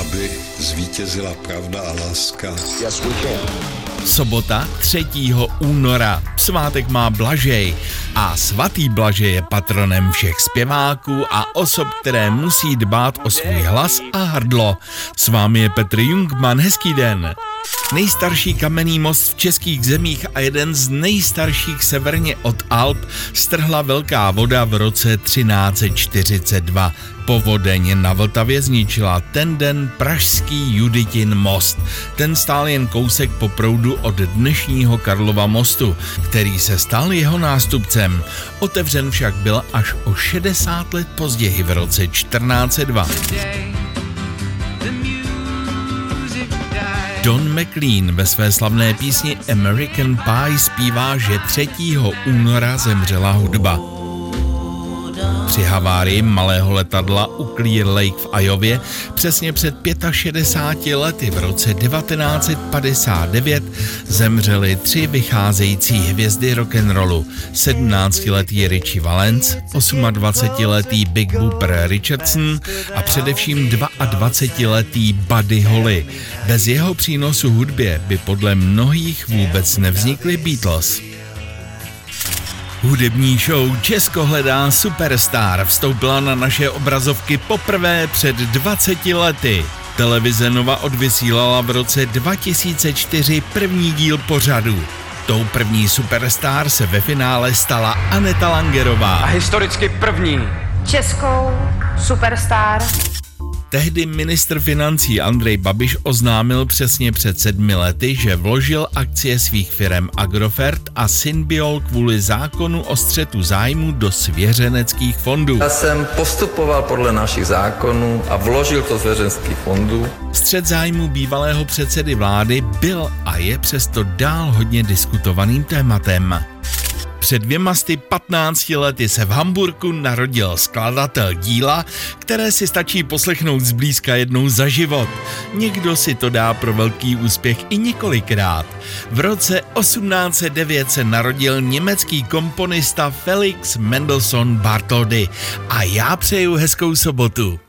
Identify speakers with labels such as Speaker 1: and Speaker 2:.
Speaker 1: aby zvítězila pravda a láska.
Speaker 2: Yes, we can.
Speaker 3: Sobota 3. února. Svátek má Blažej a svatý Blažej je patronem všech zpěváků a osob, které musí dbát o svůj hlas a hrdlo. S vámi je Petr Jungman, hezký den. Nejstarší kamenný most v českých zemích a jeden z nejstarších severně od Alp strhla velká voda v roce 1342. Povodeň na Vltavě zničila ten den pražský Juditin most. Ten stál jen kousek po proudu od dnešního Karlova mostu, který se stal jeho nástupcem. Otevřen však byl až o 60 let později v roce 1402. Don McLean ve své slavné písni American Pie zpívá, že 3. února zemřela hudba. Při havárii malého letadla u Clear Lake v Ajově přesně před 65 lety v roce 1959 zemřely tři vycházející hvězdy rock'n'rollu. 17-letý Richie Valens, 28-letý Big Booper Richardson a především 22-letý Buddy Holly. Bez jeho přínosu hudbě by podle mnohých vůbec nevznikly Beatles. Hudební show Česko hledá superstar vstoupila na naše obrazovky poprvé před 20 lety. Televize Nova odvysílala v roce 2004 první díl pořadu. Tou první superstar se ve finále stala Aneta Langerová.
Speaker 4: A historicky první.
Speaker 5: českou superstar.
Speaker 3: Tehdy ministr financí Andrej Babiš oznámil přesně před sedmi lety, že vložil akcie svých firm Agrofert a Synbiol kvůli zákonu o střetu zájmu do svěřeneckých fondů.
Speaker 6: Já jsem postupoval podle našich zákonů a vložil to z věřenských fondů.
Speaker 3: Střet zájmu bývalého předsedy vlády byl a je přesto dál hodně diskutovaným tématem. Před dvěma sty 15 lety se v Hamburku narodil skladatel díla, které si stačí poslechnout zblízka jednou za život. Někdo si to dá pro velký úspěch i několikrát. V roce 1809 se narodil německý komponista Felix Mendelssohn Bartholdy a já přeju hezkou sobotu.